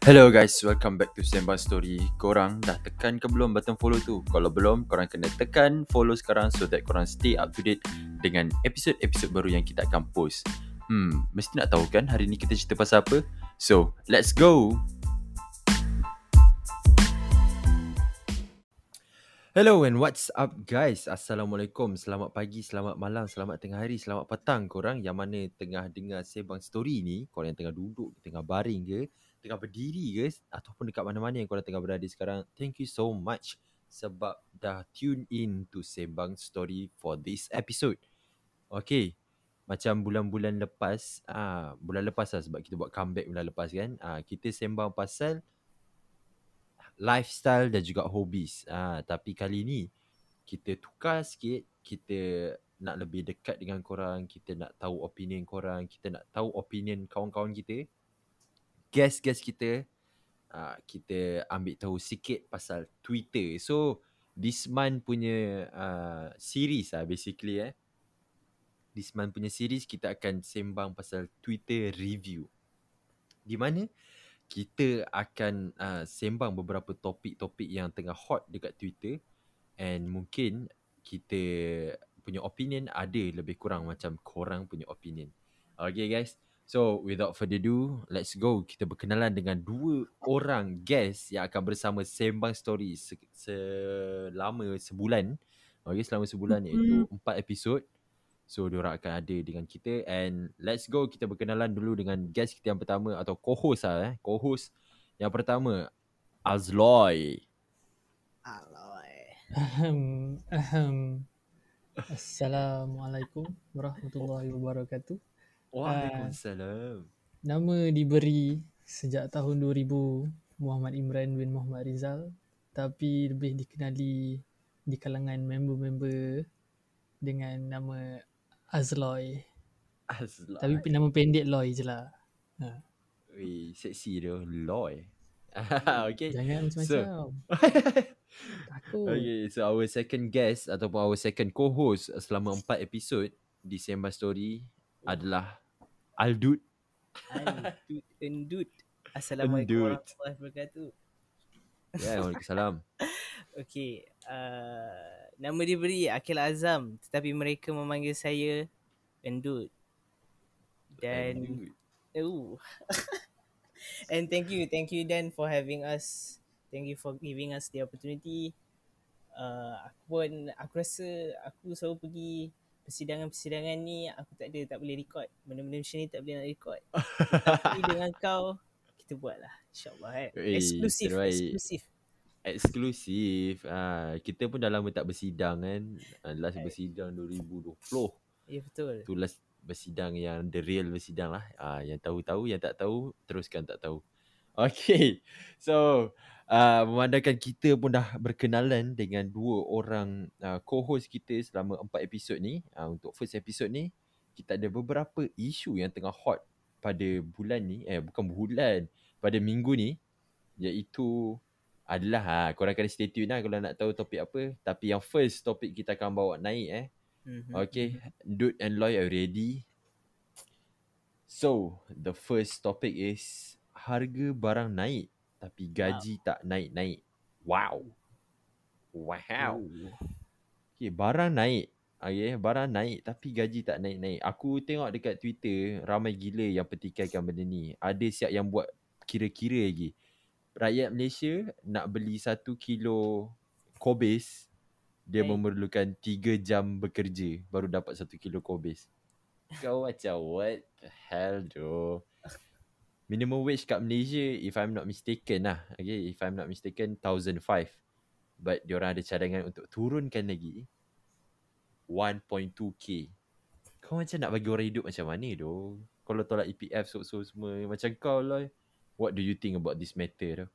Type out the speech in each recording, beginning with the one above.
Hello guys, welcome back to Sembang Story. Korang dah tekan ke belum button follow tu? Kalau belum, korang kena tekan follow sekarang so that korang stay up to date dengan episod-episod baru yang kita akan post. Hmm, mesti nak tahu kan hari ni kita cerita pasal apa? So, let's go! Hello and what's up guys? Assalamualaikum. Selamat pagi, selamat malam, selamat tengah hari, selamat petang korang yang mana tengah dengar Sembang Story ni. Korang yang tengah duduk, tengah baring ke, tengah berdiri ke ataupun dekat mana-mana yang korang tengah berada sekarang. Thank you so much sebab dah tune in to Sembang Story for this episode. Okay, macam bulan-bulan lepas, ah bulan lepas lah sebab kita buat comeback bulan lepas kan. Ah kita sembang pasal lifestyle dan juga hobbies. Ah tapi kali ni kita tukar sikit, kita nak lebih dekat dengan korang, kita nak tahu opinion korang, kita nak tahu opinion kawan-kawan kita. Guest-guest kita ah kita ambil tahu sikit pasal Twitter. So this month punya uh, series lah basically eh. This month punya series kita akan sembang pasal Twitter review. Di mana kita akan uh, sembang beberapa topik-topik yang tengah hot dekat Twitter and mungkin kita punya opinion ada lebih kurang macam korang punya opinion. Okay guys. So without further ado, let's go. Kita berkenalan dengan dua orang guest yang akan bersama Sembang Story se- selama sebulan. Okay, selama sebulan iaitu empat episod. So diorang akan ada dengan kita and let's go kita berkenalan dulu dengan guest kita yang pertama atau co-host lah eh. Co-host yang pertama Azloy. Aloy. Ahem, ahem. Assalamualaikum warahmatullahi wabarakatuh. Waalaikumsalam. Nama diberi sejak tahun 2000 Muhammad Imran bin Muhammad Rizal tapi lebih dikenali di kalangan member-member dengan nama Azloy. Azloy. Tapi nama pendek Loy je lah. Ha. Weh, seksi dia. Loy. okay. Jangan macam-macam. Takut. Okay, so our second guest ataupun our second co-host selama empat episod di Sembang Story adalah Aldut. Endut. Endut. Assalamualaikum Endut. warahmatullahi wabarakatuh. Ya, Waalaikumsalam. Okey, uh, nama diberi Akil Azam tetapi mereka memanggil saya Endut. Dan Aldut. oh. And thank you, thank you Dan for having us. Thank you for giving us the opportunity. Uh, aku pun aku rasa aku selalu pergi persidangan-persidangan ni aku tak ada tak boleh record. Benda-benda macam ni tak boleh nak record. Tapi dengan kau kita buat lah InsyaAllah eh Eksklusif terbaik. Eksklusif Eksklusif. Ah, kita pun dah lama tak bersidang kan. Ah, last bersidang 2020. Ya betul Tu last bersidang yang the real bersidang lah. Ah, yang tahu-tahu, yang tak tahu, teruskan tak tahu. Okay. So, uh, memandangkan kita pun dah berkenalan dengan dua orang uh, co-host kita selama empat episod ni. Uh, untuk first episod ni, kita ada beberapa isu yang tengah hot pada bulan ni. Eh, bukan bulan. Pada minggu ni. Iaitu adalah ha, korang kena stay tune lah kalau nak tahu topik apa. Tapi yang first topik kita akan bawa naik eh. Mhm. Okay, Dude and Loy are ready. So, the first topic is harga barang naik tapi gaji wow. tak naik-naik. Wow. Wow. Okay, barang naik. Okay, barang naik tapi gaji tak naik-naik. Aku tengok dekat Twitter ramai gila yang petikaikan benda ni. Ada siap yang buat kira-kira lagi. Rakyat Malaysia nak beli satu kilo kobis dia Baik. memerlukan 3 jam bekerja baru dapat satu kilo kobis. Kau macam what the hell doh. Minimum wage kat Malaysia if I'm not mistaken lah. Okay, if I'm not mistaken 1005. But diorang ada cadangan untuk turunkan lagi 1.2k. Kau macam nak bagi orang hidup macam mana doh? Kalau tolak EPF so-so semua macam kau lah. What do you think about this matter doh?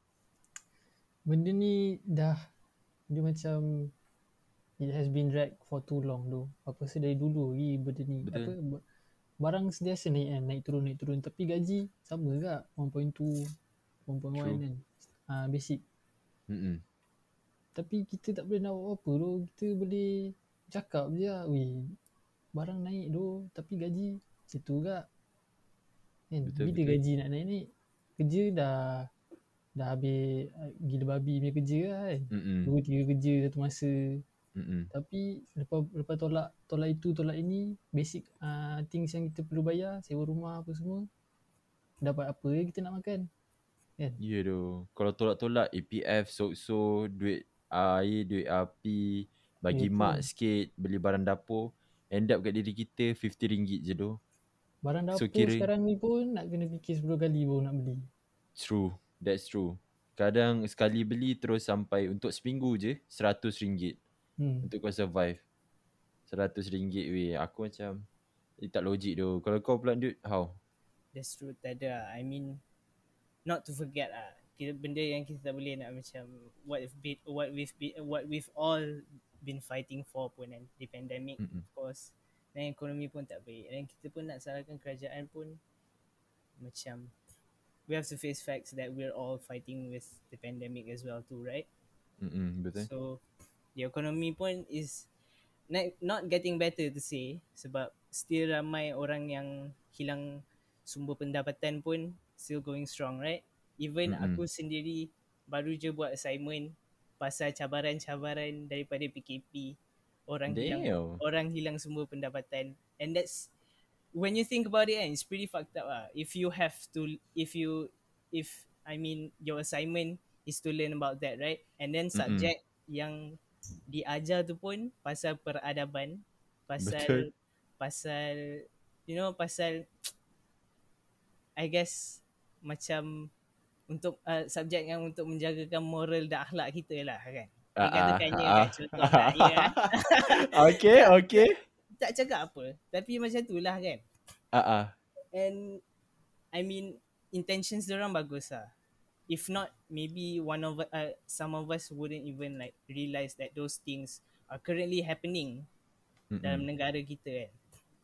Benda ni dah dia macam it has been drag for too long tu. Apa rasa dari dulu lagi benda ni. Betul. Apa barang sentiasa naik kan, naik turun naik turun tapi gaji sama juga 1.2 1.1 True. kan. Ah basic. Mm-mm. Tapi kita tak boleh nak buat apa tu. Kita boleh cakap je lah. Weh, barang naik tu tapi gaji situ juga. Kan? Betul, Bila betul. gaji nak naik-naik, kerja dah dah habis uh, gila babi punya kerja lah kan. Mm-mm. Dua tiga kerja satu masa. Mm-mm. Tapi lepas lepas tolak tolak itu tolak ini basic uh, things yang kita perlu bayar, sewa rumah apa semua. Dapat apa je kita nak makan. Ya yeah, tu. Kalau tolak-tolak EPF, so-so, duit air, duit api, bagi Betul. mak sikit, beli barang dapur, end up kat diri kita RM50 je tu. Barang dapur so, kira- sekarang ni pun nak kena fikir 10 kali baru nak beli. True. That's true. Kadang sekali beli terus sampai untuk seminggu je RM100 Hmm. untuk kau survive. RM100 weh. Aku macam eh, tak logik tu. Kalau kau pula dude, how? That's true tak ada lah. I mean not to forget ah kita benda yang kita tak boleh nak macam what if be, what we've be, what we've all been fighting for pun kan the pandemic Mm-mm. of course dan ekonomi pun tak baik dan kita pun nak salahkan kerajaan pun macam we have to face facts that we're all fighting with the pandemic as well too right Mm-mm, betul? So the economy pun is not, not getting better to say sebab still ramai orang yang hilang sumber pendapatan pun still going strong right? Even Mm-mm. aku sendiri baru je buat assignment pasal cabaran-cabaran daripada PKP orang hilang Damn. orang hilang sumber pendapatan and that's when you think about it kan, it's pretty fucked up ah if you have to if you if I mean your assignment is to learn about that right and then subject yang diajar tu pun pasal peradaban pasal Betul. pasal you know pasal I guess macam untuk uh, subjek yang untuk menjagakan moral dan akhlak kita lah kan Dikatakannya ah. kan contoh lah ya okay, okay. tak cakap apa tapi macam tu lah kan Ah, ah. and I mean intentions orang bagus lah if not maybe one of uh, some of us wouldn't even like realize that those things are currently happening dalam Mm-mm. negara kita kan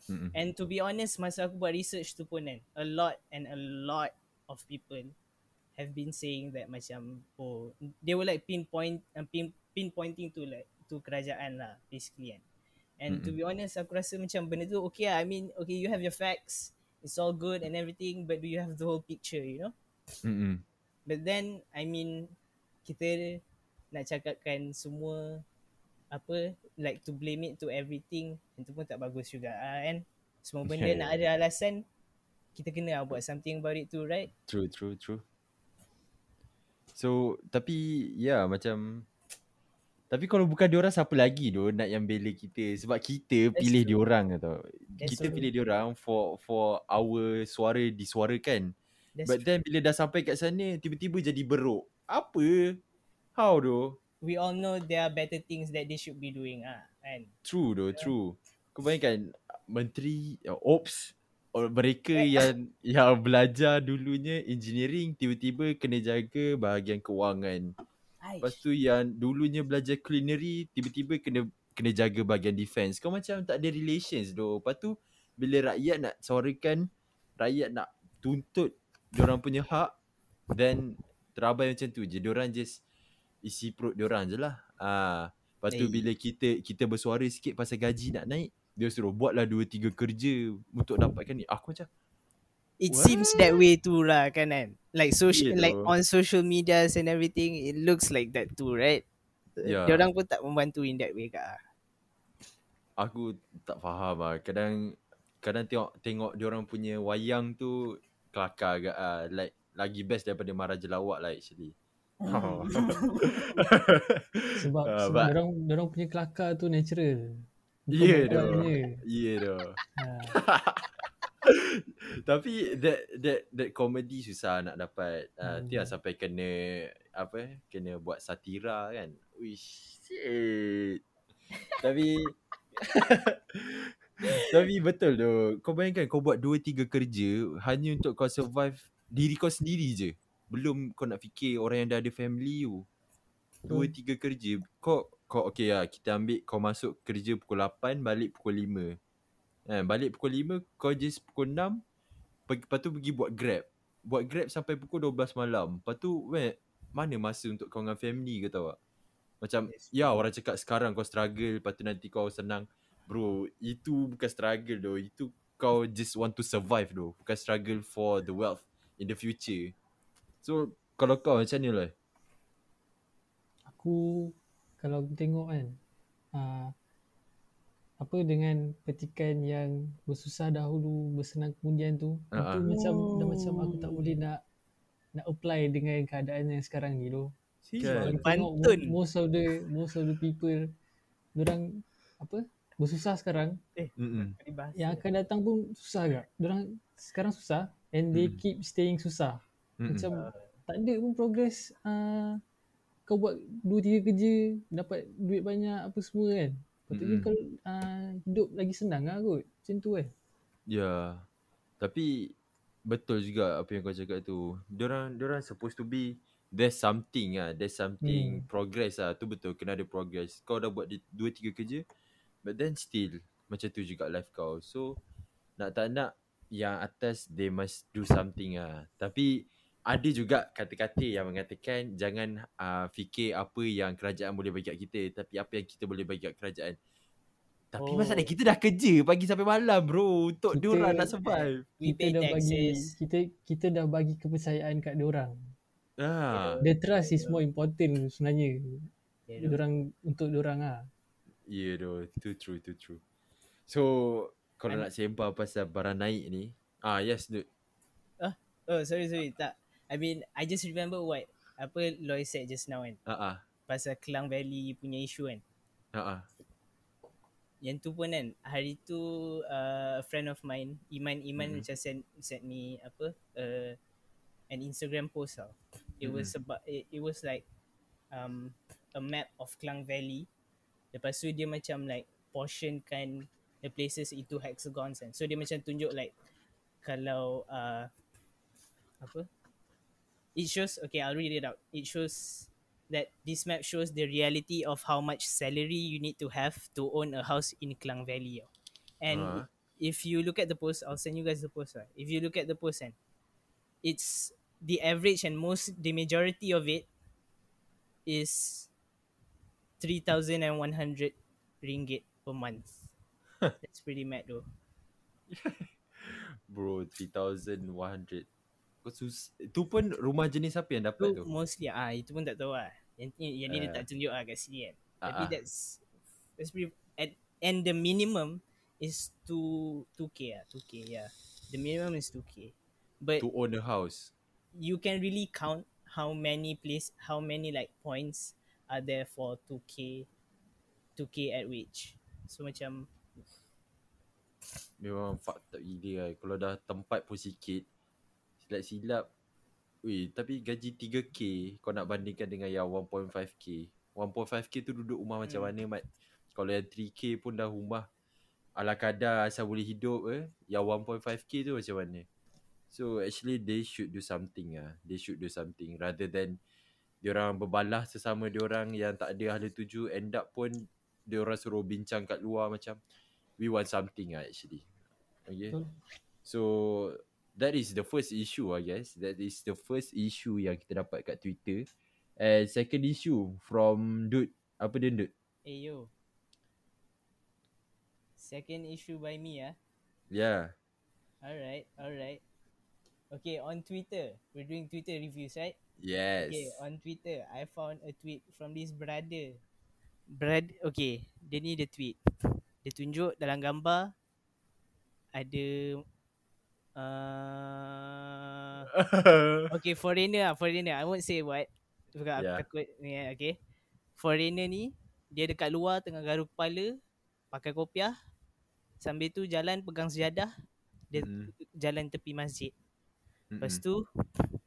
Mm-mm. and to be honest masa aku buat research tu pun kan a lot and a lot of people have been saying that macam oh they were like pinpoint uh, pin, pinpointing to like to kerajaan lah basically kan and to Mm-mm. be honest aku rasa macam benda tu okay lah I mean okay you have your facts it's all good and everything but do you have the whole picture you know Mm-mm. But then I mean kita nak cakapkan semua apa like to blame it to everything itu pun tak bagus juga ah, kan semua benda Yeah, nak yeah. ada alasan kita kena lah buat something about it too right True, true, true. So, tapi ya yeah, macam tapi kalau bukan diorang siapa lagi tu nak yang bela kita sebab kita That's pilih true. diorang tau. That's Kita true. pilih diorang for for our suara disuarakan. That's But then bila dah sampai kat sana tiba-tiba jadi beruk. Apa? How tu? we all know there are better things that they should be doing ah kan True tu, true. Kau bayangkan menteri uh, ops or mereka yang yang belajar dulunya engineering tiba-tiba kena jaga bahagian kewangan. Lepas Aish. tu yang dulunya belajar culinary tiba-tiba kena kena jaga bahagian defense. Kau macam tak ada relations doh. Lepas tu bila rakyat nak suarakan, rakyat nak tuntut diorang punya hak then terabai macam tu je. Diorang just isi perut diorang je lah. Ah, lepas tu Eh. bila kita kita bersuara sikit pasal gaji nak naik, dia suruh buatlah dua tiga kerja untuk dapatkan ni. Aku macam it What? seems that way too lah kan kan like social Yeah, like though. on social medias and everything it looks like that too right Yeah. Dia orang pun tak membantu in that way kak aku tak faham lah. Kadang kadang tengok tengok diorang punya wayang tu kelakar agak ah. Like lagi best daripada Maharaja Lawak lah actually. Oh. Sebab Ah, sebab but- orang orang punya kelakar tu natural. Ya buat doh. je. Ya doh. Tapi that that that comedy susah nak dapat. Uh, Hmm. sampai kena apa kena buat satira kan. Wish. Tapi Tapi betul tu. Kau bayangkan kau buat 2 3 kerja hanya untuk kau survive diri kau sendiri je. Belum kau nak fikir orang yang dah ada family tu. 2 3 kerja. Kau kau okey lah kita ambil kau masuk kerja pukul 8 balik pukul 5. Eh, balik pukul 5 kau just pukul 6 pergi, lepas tu pergi buat grab. Buat grab sampai pukul 12 malam. Lepas tu weh, mana masa untuk kau dengan family ke tahu tak? Macam Yes. ya orang cakap sekarang kau struggle lepas tu nanti kau senang. Bro, itu bukan struggle doh. Itu kau just want to survive doh. Bukan struggle for the wealth in the future. So kalau kau macam ni lah. Aku kalau tengok kan uh, apa dengan petikan yang bersusah dahulu bersenang kemudian tu Ah, itu macam dah macam aku tak boleh nak nak apply dengan keadaan yang sekarang ni tu. Kan? Tengok Pantun. mo- most of the most of the people orang apa bersusah sekarang Mm-mm. Peribahasa. yang akan datang pun susah agak. Orang sekarang susah and they Hmm. keep staying susah. Mm-mm. Macam tak ada pun progress uh, kau buat dua tiga kerja dapat duit banyak apa semua kan. Patutnya Mm-mm. kau uh, hidup lagi senang lah kot. Macam tu kan. Ya. Tapi betul juga apa yang kau cakap tu. Diorang diorang supposed to be there's something ah, there's something Hmm. progress ah. Tu betul kena ada progress. Kau dah buat di- dua tiga kerja but then still macam tu juga life kau. So nak tak nak yang atas they must do something ah. Tapi ada juga kata-kata yang mengatakan jangan uh, fikir apa yang kerajaan boleh bagi kat kita tapi apa yang kita boleh bagi kat kerajaan. Tapi oh. Masalah kita dah kerja pagi sampai malam bro untuk Kita- diorang nak survive. We kita dah bagi kita kita dah bagi kepercayaan kat orang. Ah, The trust is more important sebenarnya. Yeah, Orang untuk orang ah. Yeah doh, itu true, itu true. So kalau nak sembang pasal barang naik ni, ah yes dude. Oh, sorry, sorry. Tak. I mean, I just remember what apa Loy said just now kan. Ah ah. Pasal Klang Valley punya isu kan. Ah ah. Yang tu pun kan, hari tu uh, a friend of mine, Iman Iman Mhm. macam send, send me apa, uh, an Instagram post tau. It was about, it, it was like um, a map of Klang Valley. Lepas tu dia macam like portionkan the places into hexagons kan. So dia macam tunjuk like kalau uh, apa? It shows okay, I'll read it out. It shows that this map shows the reality of how much salary you need to have to own a house in Klang Valley. And Ah. if you look at the post, I'll send you guys the post. Right? If you look at the post, and it's the average and most the majority of it is three thousand and one hundred ringgit per month. That's pretty mad though. Bro, 3100. Kau sus itu pun rumah jenis apa yang dapat Tu tu? mostly ah itu pun tak tahu lah. Yang yang ni dia Ah. tak tunjuk lah kat sini kan. Ah, Tapi ah. that's that's pretty and, and the minimum is 2 2k ah 2k yeah. The minimum is 2k. But To own a house. you can really count how many place how many like points are there for 2k 2k at which. So macam Memang fucked up gila kan. Kalau dah tempat pun sikit, silap-silap. Weh, tapi gaji 3k kau nak bandingkan dengan yang 1.5k. 1.5k tu duduk rumah macam Hmm. mana mat? Kalau yang 3k pun dah rumah ala kadar asal boleh hidup eh. Yang 1.5k tu macam mana? So actually they should do something ah. They should do something rather than diorang berbalah sesama diorang yang tak ada ahli tuju end up pun diorang suruh bincang kat luar macam we want something ah actually. Okay. So that is the first issue I guess. That is the first issue yang kita dapat kat Twitter. And second issue from Dude. Apa dia Dude? eh yo. Second issue by me ah. Yeah. Alright, alright. Okay, on Twitter. We're doing Twitter reviews, right? Yes. Okay, on Twitter, I found a tweet from this brother. Brad, okay, dia ni dia tweet. Dia tunjuk dalam gambar ada uh, okay foreigner lah, foreigner. I won't say what. Sebab yeah. Yeah. aku takut ni eh, okay. Foreigner ni dia dekat luar tengah garu kepala, pakai kopiah. Sambil tu jalan pegang sejadah, dia Mm. jalan tepi masjid. Lepas tu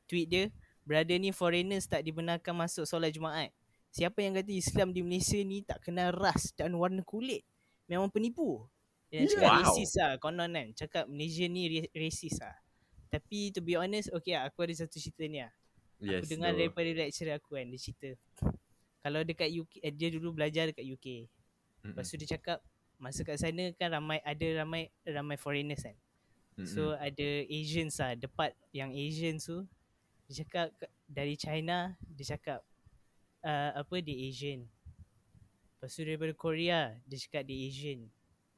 tweet dia Brother ni foreigners tak dibenarkan masuk solat Jumaat Siapa yang kata Islam di Malaysia ni tak kenal ras dan warna kulit Memang penipu Dia nak cakap Wow. racist lah konon kan Cakap Malaysia ni ra- racist lah Tapi to be honest okay lah, aku ada satu cerita ni lah Yes. Aku dengar though. daripada lecturer aku kan Dia cerita Kalau dekat UK eh, Dia dulu belajar dekat UK Mm-mm. Lepas tu dia cakap Masa kat sana kan ramai Ada ramai ramai foreigners kan Mm-mm. So ada Asians lah The part yang Asians tu Dia cakap dari China Dia cakap uh, Apa dia Asian Lepas tu daripada Korea Dia cakap dia Asian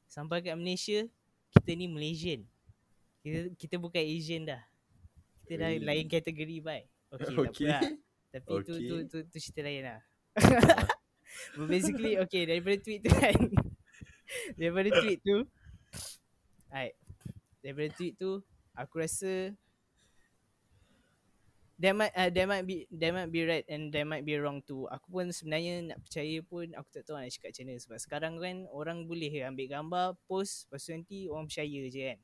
Sampai kat Malaysia Kita ni Malaysian Kita, kita bukan Asian dah Kita dah Ui. lain kategori bye Okay, Okay. tak apa lah. Tapi tu, tu, Okay. tu, tu cerita lain lah. But basically, okay, daripada tweet tu kan. daripada tweet tu. Alright. Daripada tweet tu, aku rasa there might uh, there might be there might be right and there might be wrong too. Aku pun sebenarnya nak percaya pun aku tak tahu nak cakap macam mana sebab sekarang kan orang boleh ambil gambar, post, lepas tu nanti orang percaya je kan.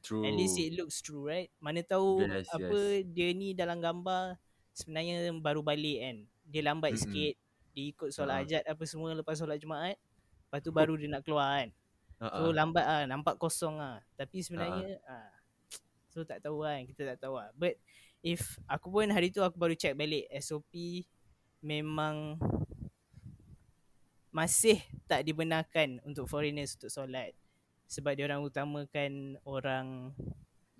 True. At least it looks true right Mana tahu Yes, apa yes. dia ni dalam gambar Sebenarnya baru balik kan Dia lambat Mm-mm. sikit Dia ikut solat Ha. hajat apa semua Lepas solat Jumaat Lepas tu baru dia nak keluar kan So Ha-ha. lambat ah Nampak kosong ah Tapi sebenarnya ah, So tak tahu kan Kita tak tahu lah But If Aku pun hari tu aku baru check balik SOP Memang Masih tak dibenarkan Untuk foreigners untuk solat Sebab dia orang utamakan Orang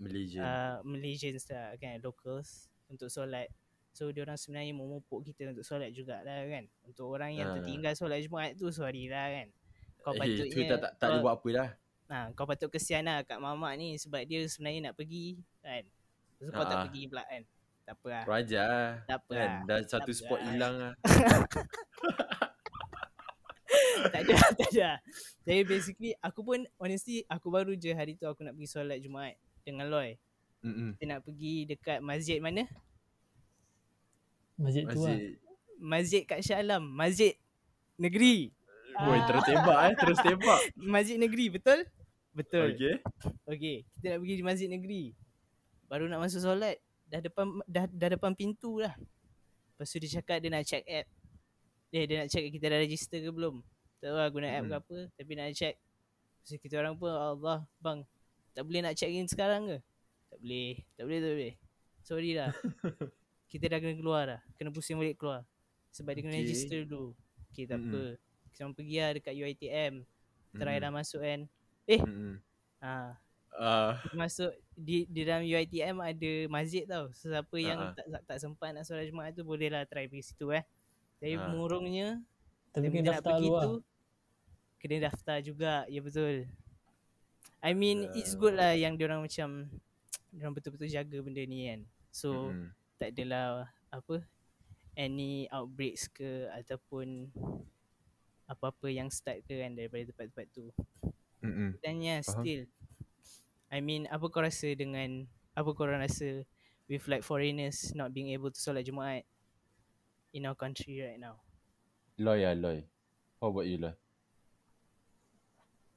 Malaysia. uh, Malaysians lah kan locals untuk solat. So dia orang sebenarnya memupuk kita untuk solat jugalah kan. Untuk orang yang Ah. tertinggal solat Jumaat tu sorry lah kan. Kau eh, patutnya tu tak, tak, tak kau, buat apa dah. nah, kau patut kesian lah kat mamak ni sebab dia sebenarnya nak pergi kan. So kau tak Ah. pergi pula kan. Tak apa lah. Ajar lah. Tak apa Kan? lah. Dah satu spot lah. hilang lah. tak ada tak ada. Jadi basically aku pun honestly aku baru je hari tu aku nak pergi solat Jumaat dengan Loy. Mm-mm. Kita nak pergi dekat masjid mana? Masjid tu lah. Masjid kat Shah Alam. Masjid negeri. Boy, terus tembak eh. Terus tembak. Masjid negeri betul? Betul. Okay. okay. Kita nak pergi di masjid negeri. Baru nak masuk solat. Dah depan dah, dah depan pintu lah. Lepas tu dia cakap dia nak check app. Dia, dia nak check kita dah register ke belum. Tak tahu lah guna app Hmm. ke apa. Tapi nak check. So kita orang pun Allah bang. Tak boleh nak check in sekarang ke? Tak boleh. Tak boleh tak boleh. Sorry lah. kita dah kena keluar dah. Kena pusing balik keluar. Sebab dia kena Okay. register dulu. Okay tak Mm-mm. apa. Kita orang pergi lah dekat UiTM. Try Mm-mm. dah masuk kan. Eh Mm-mm. Ha, Ah, masuk di di dalam UiTM ada masjid tau. So, siapa yang Ha-ha. tak, tak tak sempat nak solat Jumaat tu boleh lah try pergi situ eh. Jadi Ha. murungnya Tapi kena daftar pergi dulu lah. tu kena daftar juga. Ya betul. I mean Ya. it's good lah yang diorang macam diorang betul-betul jaga benda ni kan. So mm-mm. tak adalah apa any outbreaks ke ataupun apa-apa yang start ke kan daripada tempat-tempat tu. Mm-mm. Dan ya Faham. still I mean apa kau rasa dengan Apa kau rasa With like foreigners Not being able to solat Jumaat In our country right now Loy lah, Loy. How about you, Loy?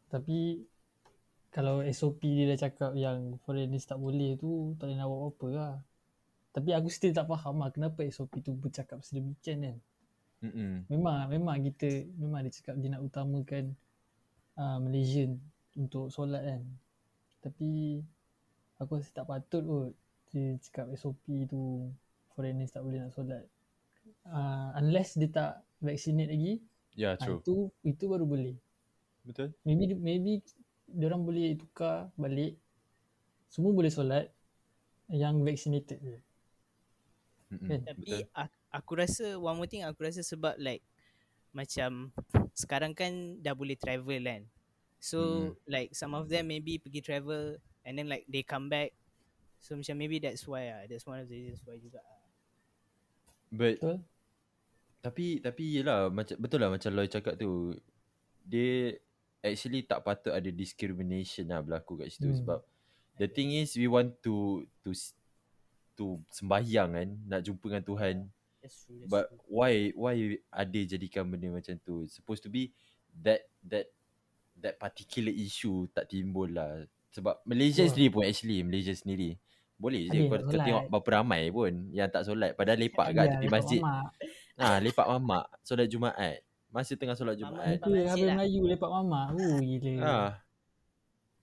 Tapi kalau SOP dia dah cakap yang foreigners tak boleh tu tak boleh nak buat apa lah. Tapi aku still tak faham lah kenapa SOP tu bercakap sedemikian kan. Mm-mm. Memang memang kita memang dia cakap dia nak utamakan uh, Malaysian untuk solat kan. Tapi aku rasa tak patut kot dia cakap SOP tu foreigners tak boleh nak solat. Uh, unless dia tak vaccinate lagi, Ya, yeah, ah, true. itu itu baru boleh. Betul. Maybe maybe orang boleh tukar balik. Semua boleh solat yang vaccinated je. Kan? Tapi Betul. aku, aku rasa One more thing aku rasa sebab like Macam Sekarang kan dah boleh travel kan So Hmm. like some of them maybe pergi travel And then like they come back So macam maybe that's why ah That's one of the reasons why juga ah. But Betul? Tapi tapi yelah macam betul lah macam Loy cakap tu. Dia actually tak patut ada discrimination lah berlaku kat situ Hmm. sebab the thing is we want to to s- to sembahyang kan nak jumpa dengan Tuhan That's true that's but true why why ada jadikan benda macam tu supposed to be that that that particular issue tak timbul lah sebab Malaysia Wah. sendiri pun actually Malaysia sendiri boleh je kau, kau tengok berapa ramai pun yang tak solat padahal lepak kat Ada tepi masjid mamak. Ah, lepak mamak solat Jumaat. Masa tengah solat Mamak Jumaat. lepak Itu masjid habis lah. Melayu lepak mamak. Oh gila. Ah.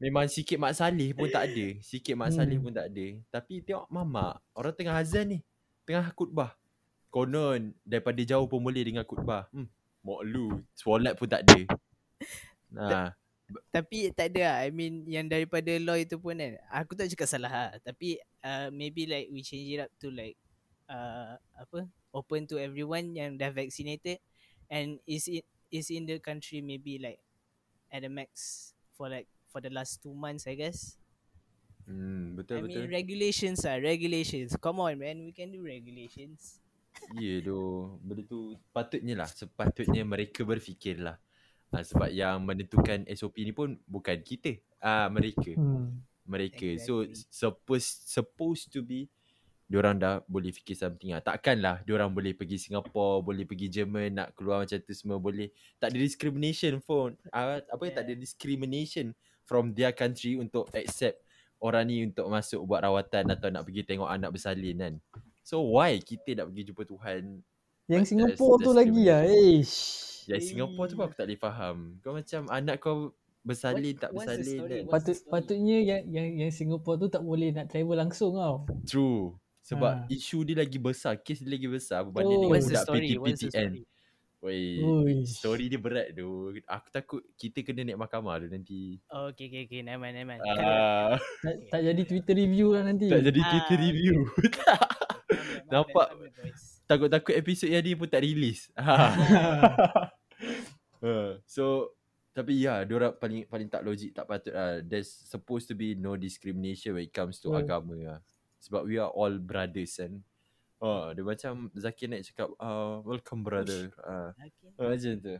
Memang sikit mak salih pun tak ada. Sikit mak salih Hmm. pun tak ada. Tapi tengok mamak, orang tengah azan ni, tengah khutbah. Konon daripada jauh pun boleh dengar khutbah. Hmm, mak lu, solat pun tak ada. Nah, Tapi tak ada lah. I mean yang daripada law itu pun kan. Aku tak cakap salah lah. Tapi uh, maybe like we change it up to like uh, apa open to everyone yang dah vaccinated and is in is in the country maybe like at the max for like for the last two months I guess. Hmm, I betul betul. mean regulations ah, regulations. Come on man, we can do regulations. Ya doh. Benda tu patutnya lah. Sepatutnya mereka berfikirlah. Ah, sebab yang menentukan SOP ni pun bukan kita. Ah mereka. Hmm. Mereka. So Exactly. supposed supposed to be diorang dah boleh fikir something lah. Takkanlah diorang boleh pergi Singapore, boleh pergi Jerman, nak keluar macam tu semua boleh. Tak ada discrimination pun. Ah, apa yeah. tak ada discrimination from their country untuk accept orang ni untuk masuk buat rawatan atau nak pergi tengok anak bersalin kan. So why kita nak pergi jumpa Tuhan Yang But Singapore that's- tu that's lagi lah. Ish. Yang Singapore tu pun aku tak boleh faham. Kau macam anak kau bersalin What- tak bersalin kan. Patut patutnya yang yang yang Singapore tu tak boleh nak travel langsung tau. True. Sebab Ha. isu dia lagi besar, kes dia lagi besar berbanding Oh. dengan What's the budak story? What's the PTPTN. Woi, Ui. story dia berat tu. Aku takut kita kena naik mahkamah tu nanti. Oh, okay, okay, okay. Never mind, never mind. Ah, Tak, tak jadi Twitter review lah nanti. tak jadi Ah, Twitter okay. review. tak. Ambil, ambil, Nampak? Takut-takut episod yang ni pun tak release. Uh, so tapi ya, yeah, orang paling paling tak logik, tak patut lah. There's supposed to be no discrimination when it comes to Betul. agama lah. Sebab we are all brothers kan. Oh, dia macam Zakir naik cakap, uh, welcome brother. Uh, Okay. macam tu.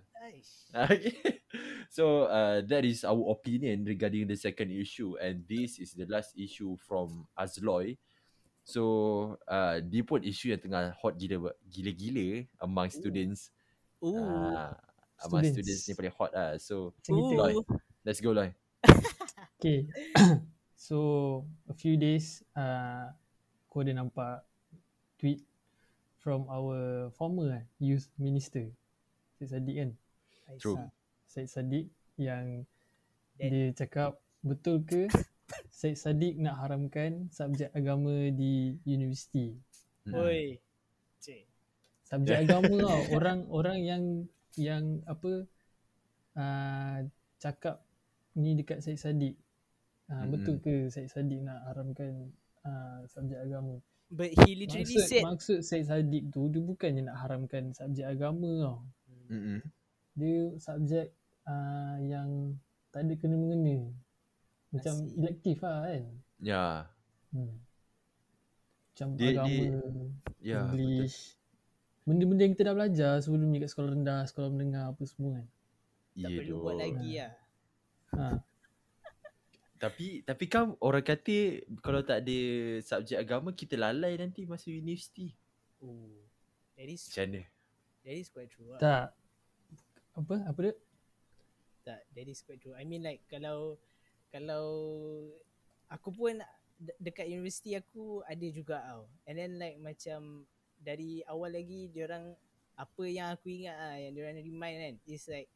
So uh, that is our opinion regarding the second issue and this is the last issue from Azloy. So uh, dia pun isu yang tengah hot gila gila-gila among students. Ooh. Uh, among Students. students ni paling hot lah. So. Loy. Let's go Loy. Okay. so a few days uh, aku ada nampak tweet from our former eh, youth minister Syed Saddiq kan. True. Syed Saddiq yang That- dia cakap betul ke Syed Saddiq nak haramkan subjek agama di universiti. Hmm. Oi. Cik. Subjek agama tau. Orang orang yang yang apa uh, cakap ni dekat Syed Saddiq. Uh, Mm-mm. betul ke Syed Saddiq nak haramkan uh, subjek agama? But he literally Maksud said maksud Syed Saddiq tu dia bukannya nak haramkan subjek agama tau. Mm-mm. Dia subjek uh, yang tak ada kena mengena. Macam Asyik. elektif lah kan. Ya. Hmm. Macam Dia- agama, dia- Ya. betul. English. Benda-benda yang kita dah belajar sebelum ni kat sekolah rendah, sekolah menengah apa semua kan. tak Ya perlu buat lagi lah. Ha. Tapi tapi kan orang kata kalau tak ada subjek agama kita lalai nanti masa universiti. Ooh. That is Macam mana? that is quite true. lah. Tak. Apa? Apa dia? Tak, that is quite true. I mean like kalau kalau aku pun de- dekat universiti aku ada juga tau. And then like macam dari awal lagi diorang apa yang aku ingat ah yang diorang remind kan is like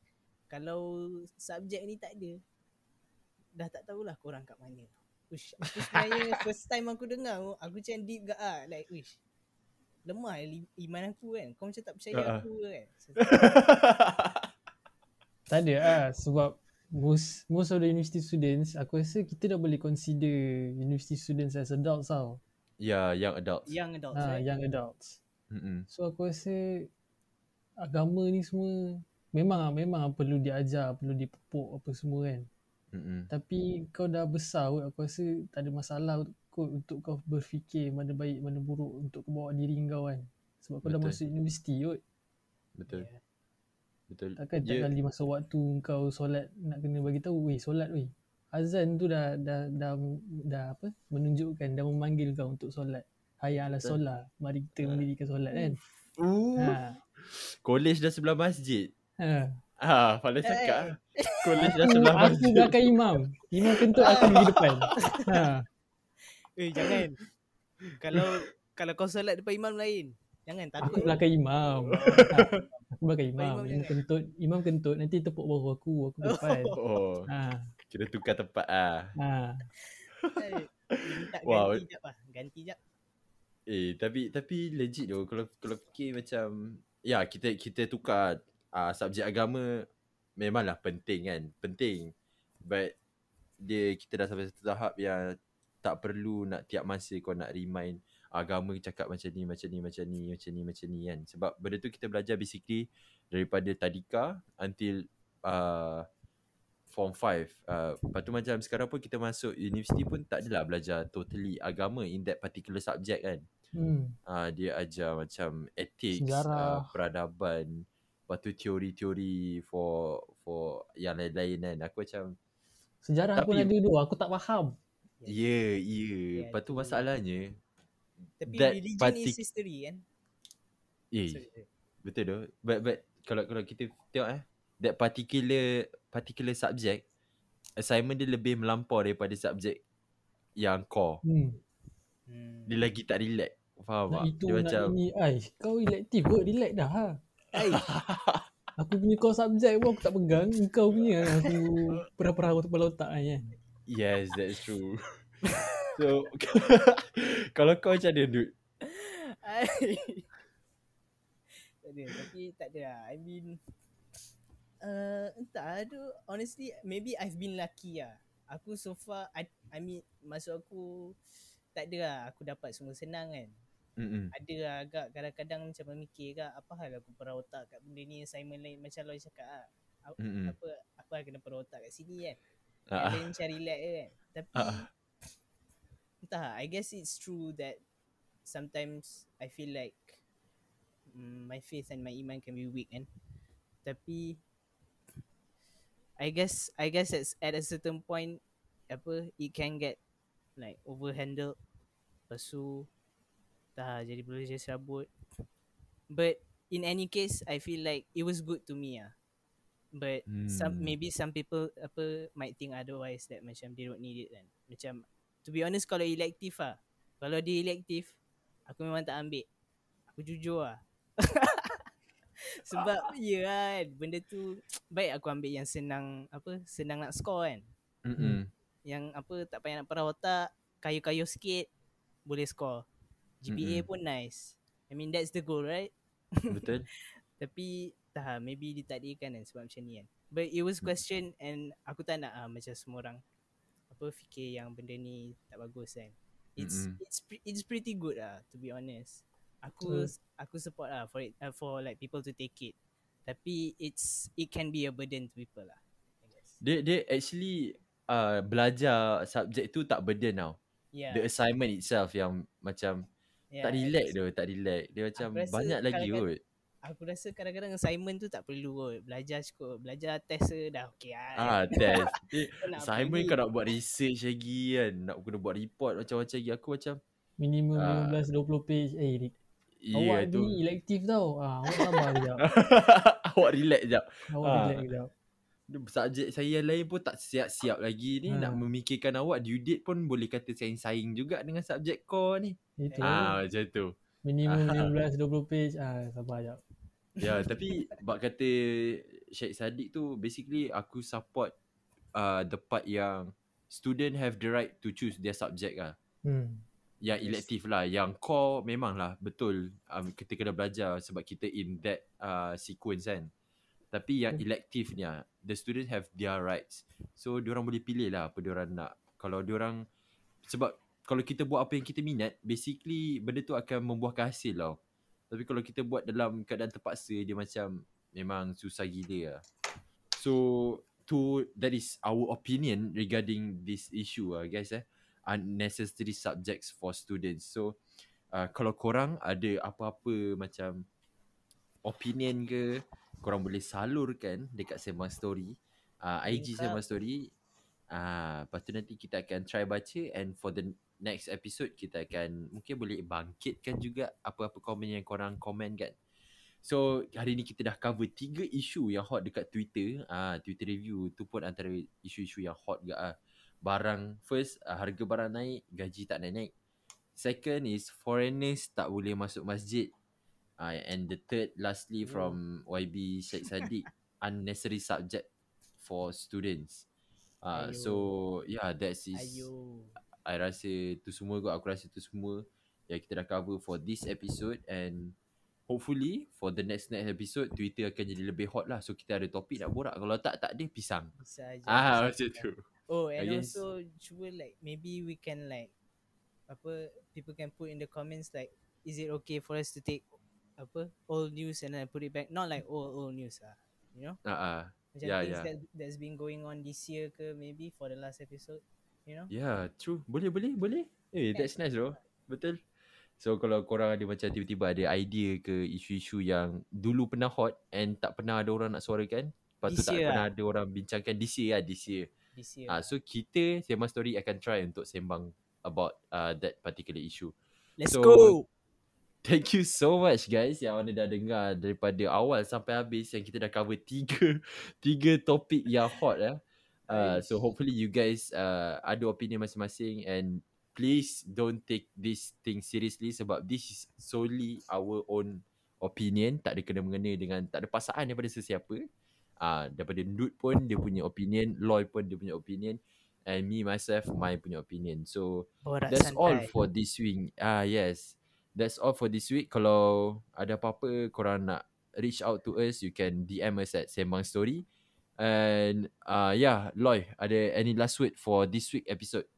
kalau subjek ni tak ada dah tak tahulah korang kat mana. Ush, aku sebenarnya first time aku dengar aku macam deep gak ah like ush lemah li- iman aku kan. Kau macam tak percaya Ah, ah. aku kan. So, Tak ada lah sebab most most of the university students aku rasa kita dah boleh consider university students as adults tau. ya, young adults. young adults Ha, right? young adults. Mm-mm. So aku rasa agama ni semua memang ah memang perlu diajar, perlu dipupuk apa semua kan. Mm-mm. Tapi kau dah besar kot, aku rasa tak ada masalah kot untuk kau berfikir mana baik mana buruk untuk kau bawa diri kau kan. Sebab kau dah Betul. masuk universiti kot. Betul. Yeah. Betul. Takkan tak Ya, kali masa waktu kau solat nak kena bagi tahu, weh solat weh. Azan tu dah dah dah dah apa? menunjukkan dah memanggil kau untuk solat. Hayya ala solat. Mari kita mendirikan solat kan. Uh, Ha. college dah sebelah masjid. Ha. Ah, Fala Eh. cakap. College dah Aku, sebelah aku masjid. belakang imam. Imam kentut aku pergi depan. Ha. Eh jangan. kalau kalau kau solat depan imam lain. Jangan Aku takut. belakang imam. Aku belakang Imam imam. Imam jangan. kentut, imam kentut nanti tepuk bahu aku, aku depan. Oh, Ha. kira tukar tempat ah. Ha. Minta Wow. ganti jap lah. Ganti jap. Eh, tapi tapi legit tu kalau kalau fikir macam ya kita kita tukar uh, subjek agama memanglah penting kan. Penting. But dia kita dah sampai satu tahap yang tak perlu nak tiap masa kau nak remind agama cakap macam ni, macam ni, macam ni, macam ni, macam ni kan. Sebab benda tu kita belajar basically daripada tadika until uh, form 5 uh, Lepas tu macam sekarang pun kita masuk universiti pun tak adalah belajar totally agama in that particular subject kan Hmm. uh, Dia ajar macam ethics, Sejarah. uh, peradaban Lepas tu teori-teori for for yang lain-lain kan Aku macam Sejarah pun Tapi- ada tu. Aku tak faham. Ya, yeah, ya yeah. Yeah, Lepas tu tu- masalahnya Tapi that religion partic- is history kan. Eh, Sorry, betul tu But, but kalau kalau kita tengok eh That particular particular subject Assignment dia lebih melampau daripada subjek yang core Hmm. Hmm. Dia lagi tak relax Faham Nak tak? itu Dia nak macam ini. Ai, kau elektif kot. Relax dah ha. Ai. aku punya kau subjek pun aku tak pegang. Kau punya aku perah-perah kepala otak kan. Yes, that's true. so, kalau kau macam mana, dude? Tak ada tapi tak ada lah. I mean uh, entah aduh honestly maybe I've been lucky lah. Aku so far I, I mean masuk aku tak ada lah aku dapat semua senang kan. Mm-mm. Ada lah agak kadang-kadang macam memikir agak apa hal aku perah otak kat benda ni assignment lain macam Loy cakap lah. A- Mm-mm. Apa apa hal kena perah otak kat sini kan. Ah, Yang ah. lain macam relax je kan. Tapi Ah. Entah I guess it's true that sometimes I feel like mm, my faith and my iman can be weak kan. Tapi I guess I guess it's at a certain point apa it can get like overhandled. Lepas tu dah jadi belajar serabut. But in any case I feel like it was good to me ah. But some Hmm. maybe some people apa might think otherwise that macam they don't need it kan. Macam to be honest kalau elective ah. Kalau dia elective aku memang tak ambil. Aku jujur lah. Sebab ya kan benda tu baik aku ambil yang senang apa senang nak score kan. Mm-mm. Yang apa tak payah nak perah otak, kayu-kayu sikit boleh score. GPA Mm-mm. pun nice. I mean that's the goal right? Betul? Tapi tak maybe ditakdirkan kan sebab macam ni kan. But it was question and aku tak nak ah, macam semua orang apa fikir yang benda ni tak bagus kan. It's Mm-mm. it's pre- it's pretty good lah to be honest. Aku Betul. aku support lah for it uh, for like people to take it. Tapi it's it can be a burden to people lah. Dia dia actually uh, belajar subjek tu tak burden tau. Yeah. The assignment itself yang macam yeah, tak relax tu, tak relax. Dia macam banyak lagi kot. Aku rasa kadang-kadang assignment tu tak perlu kot. Belajar cukup. Belajar test je dah okay lah. Ah, test. Eh, Kau assignment kau nak buat research lagi kan. Nak kena buat report macam-macam lagi. Aku macam, Minimum Ah. 15-20 page. Eh, Rik. awak iya tu. ni elektif tau. Ah, awak sabar sekejap. Awak relax jap. Awak Ah. relax sekejap. Subjek saya yang lain pun tak siap-siap lagi ni. Ha. Nak memikirkan awak due date pun boleh kata saing-saing juga dengan subjek core ni. Itu. Ah, macam tu. Minimum Ah. 15-20 page. Ah, sabar sekejap. Ya, tapi bak kata Syed Saddiq tu basically aku support uh, the part yang student have the right to choose their subject lah. Hmm. Yang Yes. elective lah, yang core memang lah betul um, kita kena belajar sebab kita in that uh, sequence kan. Tapi yang Hmm. elective ni the student have their rights. So diorang boleh pilih lah apa diorang nak. Kalau diorang sebab kalau kita buat apa yang kita minat, basically benda tu akan membuahkan hasil tau. Tapi kalau kita buat dalam keadaan terpaksa, dia macam memang susah gila lah. So, to that is our opinion regarding this issue lah guys eh. Unnecessary subjects for students. So, uh, kalau korang ada apa-apa macam opinion ke, korang boleh salurkan dekat Sembang Story. Uh, IG. Sembang Story. Ah, lepas tu nanti kita akan try baca and for the next episode kita akan mungkin boleh bangkitkan juga apa-apa komen yang korang komen kan. So hari ni kita dah cover tiga isu yang hot dekat Twitter. Ah Twitter review tu pun antara isu-isu yang hot juga ah. Barang first ah, harga barang naik, gaji tak naik-naik. Second is foreigners tak boleh masuk masjid. Ah and the third lastly Oh. from YB Sheikh Sadiq unnecessary subject for students. Ah Ayo. so yeah that's is Ayo. I rasa tu semua kot aku rasa tu semua yang kita dah cover for this episode and hopefully for the next next episode Twitter akan jadi lebih hot lah. So kita ada topik nak borak. Kalau tak tak ada pisang. Ah macam tu. Oh, and I guess- also cuba like maybe we can like apa people can put in the comments like is it okay for us to take apa old news and then put it back? Not like old old news ah you know? Ah ah. Macam Yeah, things yeah. that that's been going on this year ke maybe for the last episode. You know? Yeah, true. Boleh, boleh, boleh. Eh, that's nice bro. Betul. So kalau korang ada macam tiba-tiba ada idea ke isu-isu yang dulu pernah hot and tak pernah ada orang nak suarakan. Lepas tu tak year pernah lah. ada orang bincangkan this year lah, this year. This year. Ah, so kita Sembang Story akan try untuk sembang about uh, that particular issue. Let's so- go. Thank you so much guys yang mana dah dengar daripada awal sampai habis yang kita dah cover tiga tiga topik yang hot ya. Uh, so hopefully you guys uh, ada opinion masing-masing and please don't take this thing seriously sebab this is solely our own opinion tak ada kena mengena dengan tak ada pasangan daripada sesiapa. Ah uh, daripada Dude pun dia punya opinion, Loy pun dia punya opinion and me myself my punya opinion. So Borak That's santai. all for this week. Ah yes. That's all for this week. Kalau ada apa-apa korang nak reach out to us, you can DM us at Sembang Story. And uh yeah, Loy, ada any last word for this week episode?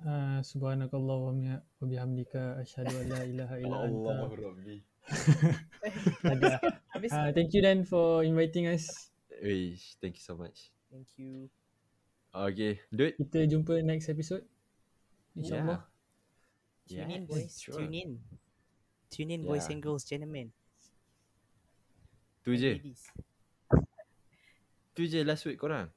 Uh, Subhanakallah wa biha- wa bihamdika asyhadu an la ilaha illa anta. Rabbi. Ada. Habis. Uh, thank you Dan for inviting us. Wish, thank you so much. Thank you. Okay, dude. Kita jumpa next episode. InsyaAllah. Tune in boys. sure. Tune in. Tune in boys Yeah. and girls, gentlemen. Tu je. Tu je last word korang.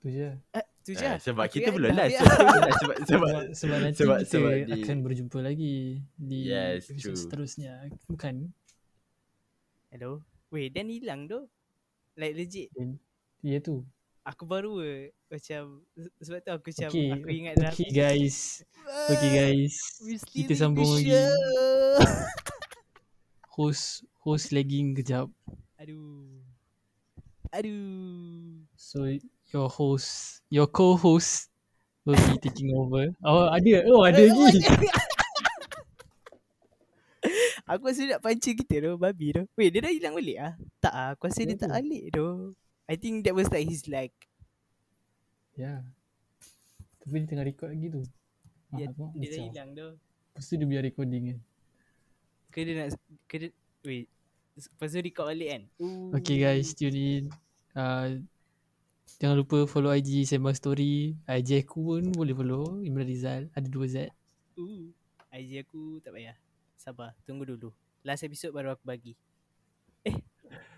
Tu je. Eh, tu je. Eh, sebab Aku kita ingat belum last. lah. Sebab, sebab, sebab, Sebab, sebab nanti sebab- kita sebab di- akan berjumpa lagi di Yes, episode seterusnya. Bukan? Hello. Weh, Dan hilang tu. Like legit. Ya tu. Aku baru macam se- sebab tu aku macam Okay, aku ingat dah. okay guys. Okay guys. Kita sambung lagi. Host host lagging kejap. Aduh. Aduh. So your host, your co-host will be taking over. Oh ada. Oh ada lagi. Aku rasa nak pancing kita tu Babi tu Weh dia dah hilang balik ah Tak ah Aku rasa dia tak balik tu I think that was like his like Ya. Tapi dia tengah record lagi tu. Ah, aku nak dia dah hilang tu Lepas tu dia biar recording kan. Ke dia nak Ke dia Wait Lepas tu record balik kan Ooh. Okay guys, tune in. Uh, jangan lupa follow IG Sembang Story. IG aku pun boleh follow. Imran Rizal. Ada dua Z. Ooh. IG aku tak payah Sabar Tunggu dulu Last episode baru aku bagi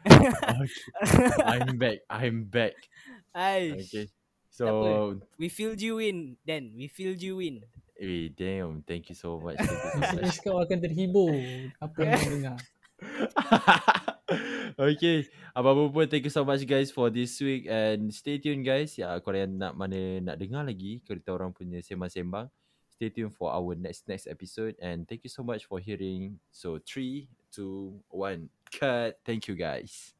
I'm back. I'm back. Aish Okay. So, We filled you in Dan We filled you in eh, damn. Thank you so much. Thank you so much. Kau akan terhibur. Apa yang kau dengar. okay. Apa-apa pun thank you so much guys for this week and stay tuned guys. Ya, korang yang nak mana nak dengar lagi kita orang punya sembang-sembang. Stay tuned for our next next episode and thank you so much for hearing. So 3 2 1 cut. Thank you guys.